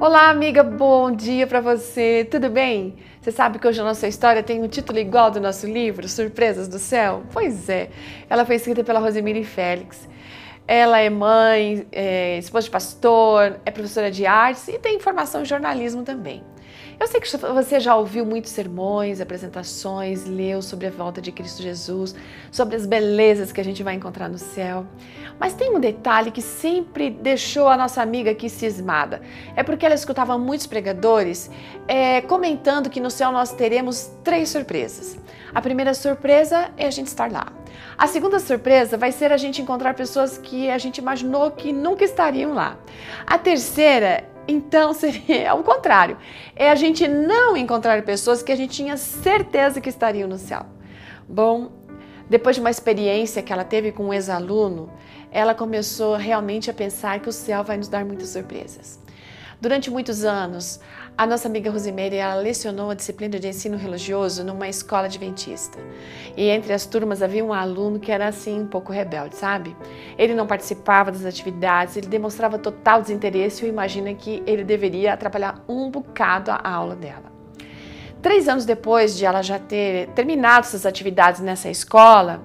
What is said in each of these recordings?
Olá, amiga, bom dia para você. Tudo bem? Você sabe que hoje a nossa história tem um título igual do nosso livro, Surpresas do Céu? Pois é. Ela foi escrita pela Rosemary Félix. Ela é mãe, é esposa de pastor, é professora de artes e tem formação em jornalismo também. Eu sei que você já ouviu muitos sermões, apresentações, leu sobre a volta de Cristo Jesus, sobre as belezas que a gente vai encontrar no céu. Mas tem um detalhe que sempre deixou a nossa amiga aqui cismada. É porque ela escutava muitos pregadores é, comentando que no céu nós teremos três surpresas. A primeira surpresa é a gente estar lá. A segunda surpresa vai ser a gente encontrar pessoas que a gente imaginou que nunca estariam lá. A terceira então seria o contrário. É a gente não encontrar pessoas que a gente tinha certeza que estariam no céu. Bom, depois de uma experiência que ela teve com um ex-aluno, ela começou realmente a pensar que o céu vai nos dar muitas surpresas. Durante muitos anos, a nossa amiga Rosemary ela lecionou a disciplina de ensino religioso numa escola adventista. E entre as turmas havia um aluno que era assim um pouco rebelde, sabe? Ele não participava das atividades, ele demonstrava total desinteresse e imagina que ele deveria atrapalhar um bocado a aula dela. Três anos depois de ela já ter terminado essas atividades nessa escola,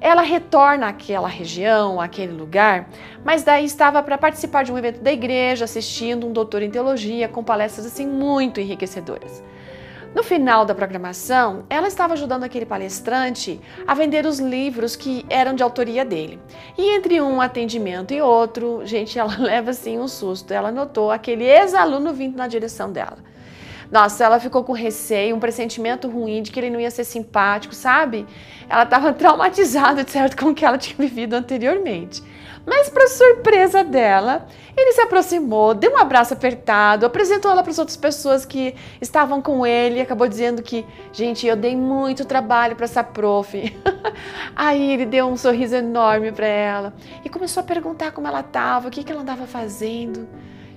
ela retorna àquela região, àquele lugar, mas daí estava para participar de um evento da igreja, assistindo um doutor em teologia com palestras assim muito enriquecedoras. No final da programação, ela estava ajudando aquele palestrante a vender os livros que eram de autoria dele. E entre um atendimento e outro, gente, ela leva assim um susto. Ela notou aquele ex-aluno vindo na direção dela. Nossa, ela ficou com receio, um pressentimento ruim de que ele não ia ser simpático, sabe? Ela estava traumatizada, de certo, com o que ela tinha vivido anteriormente. Mas, para surpresa dela, ele se aproximou, deu um abraço apertado, apresentou ela para as outras pessoas que estavam com ele e acabou dizendo que, gente, eu dei muito trabalho para essa prof. Aí ele deu um sorriso enorme para ela e começou a perguntar como ela estava, o que, que ela andava fazendo.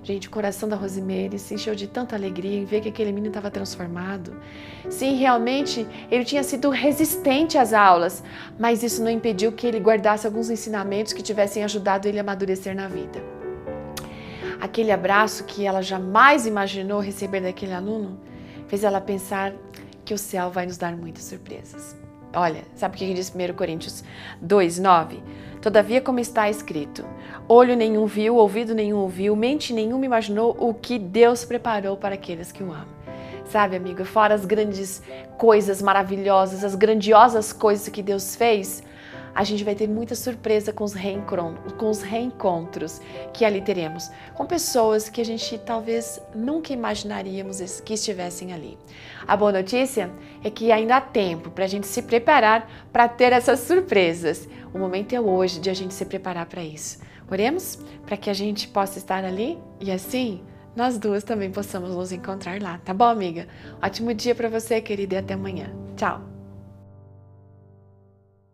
Gente, o coração da Rosemary se encheu de tanta alegria em ver que aquele menino estava transformado. Sim, realmente ele tinha sido resistente às aulas, mas isso não impediu que ele guardasse alguns ensinamentos que tivessem ajudado ele a amadurecer na vida. Aquele abraço que ela jamais imaginou receber daquele aluno fez ela pensar que o céu vai nos dar muitas surpresas. Olha, sabe o que diz 1 Coríntios 2, 9? Todavia, como está escrito, olho nenhum viu, ouvido nenhum ouviu, mente nenhuma imaginou o que Deus preparou para aqueles que o amam. Sabe, amigo, fora as grandes coisas maravilhosas, as grandiosas coisas que Deus fez, a gente vai ter muita surpresa com os, com os reencontros que ali teremos, com pessoas que a gente talvez nunca imaginaríamos que estivessem ali. A boa notícia é que ainda há tempo para a gente se preparar para ter essas surpresas. O momento é hoje de a gente se preparar para isso. Oremos para que a gente possa estar ali e assim nós duas também possamos nos encontrar lá, tá bom, amiga? Ótimo dia para você, querida, e até amanhã. Tchau!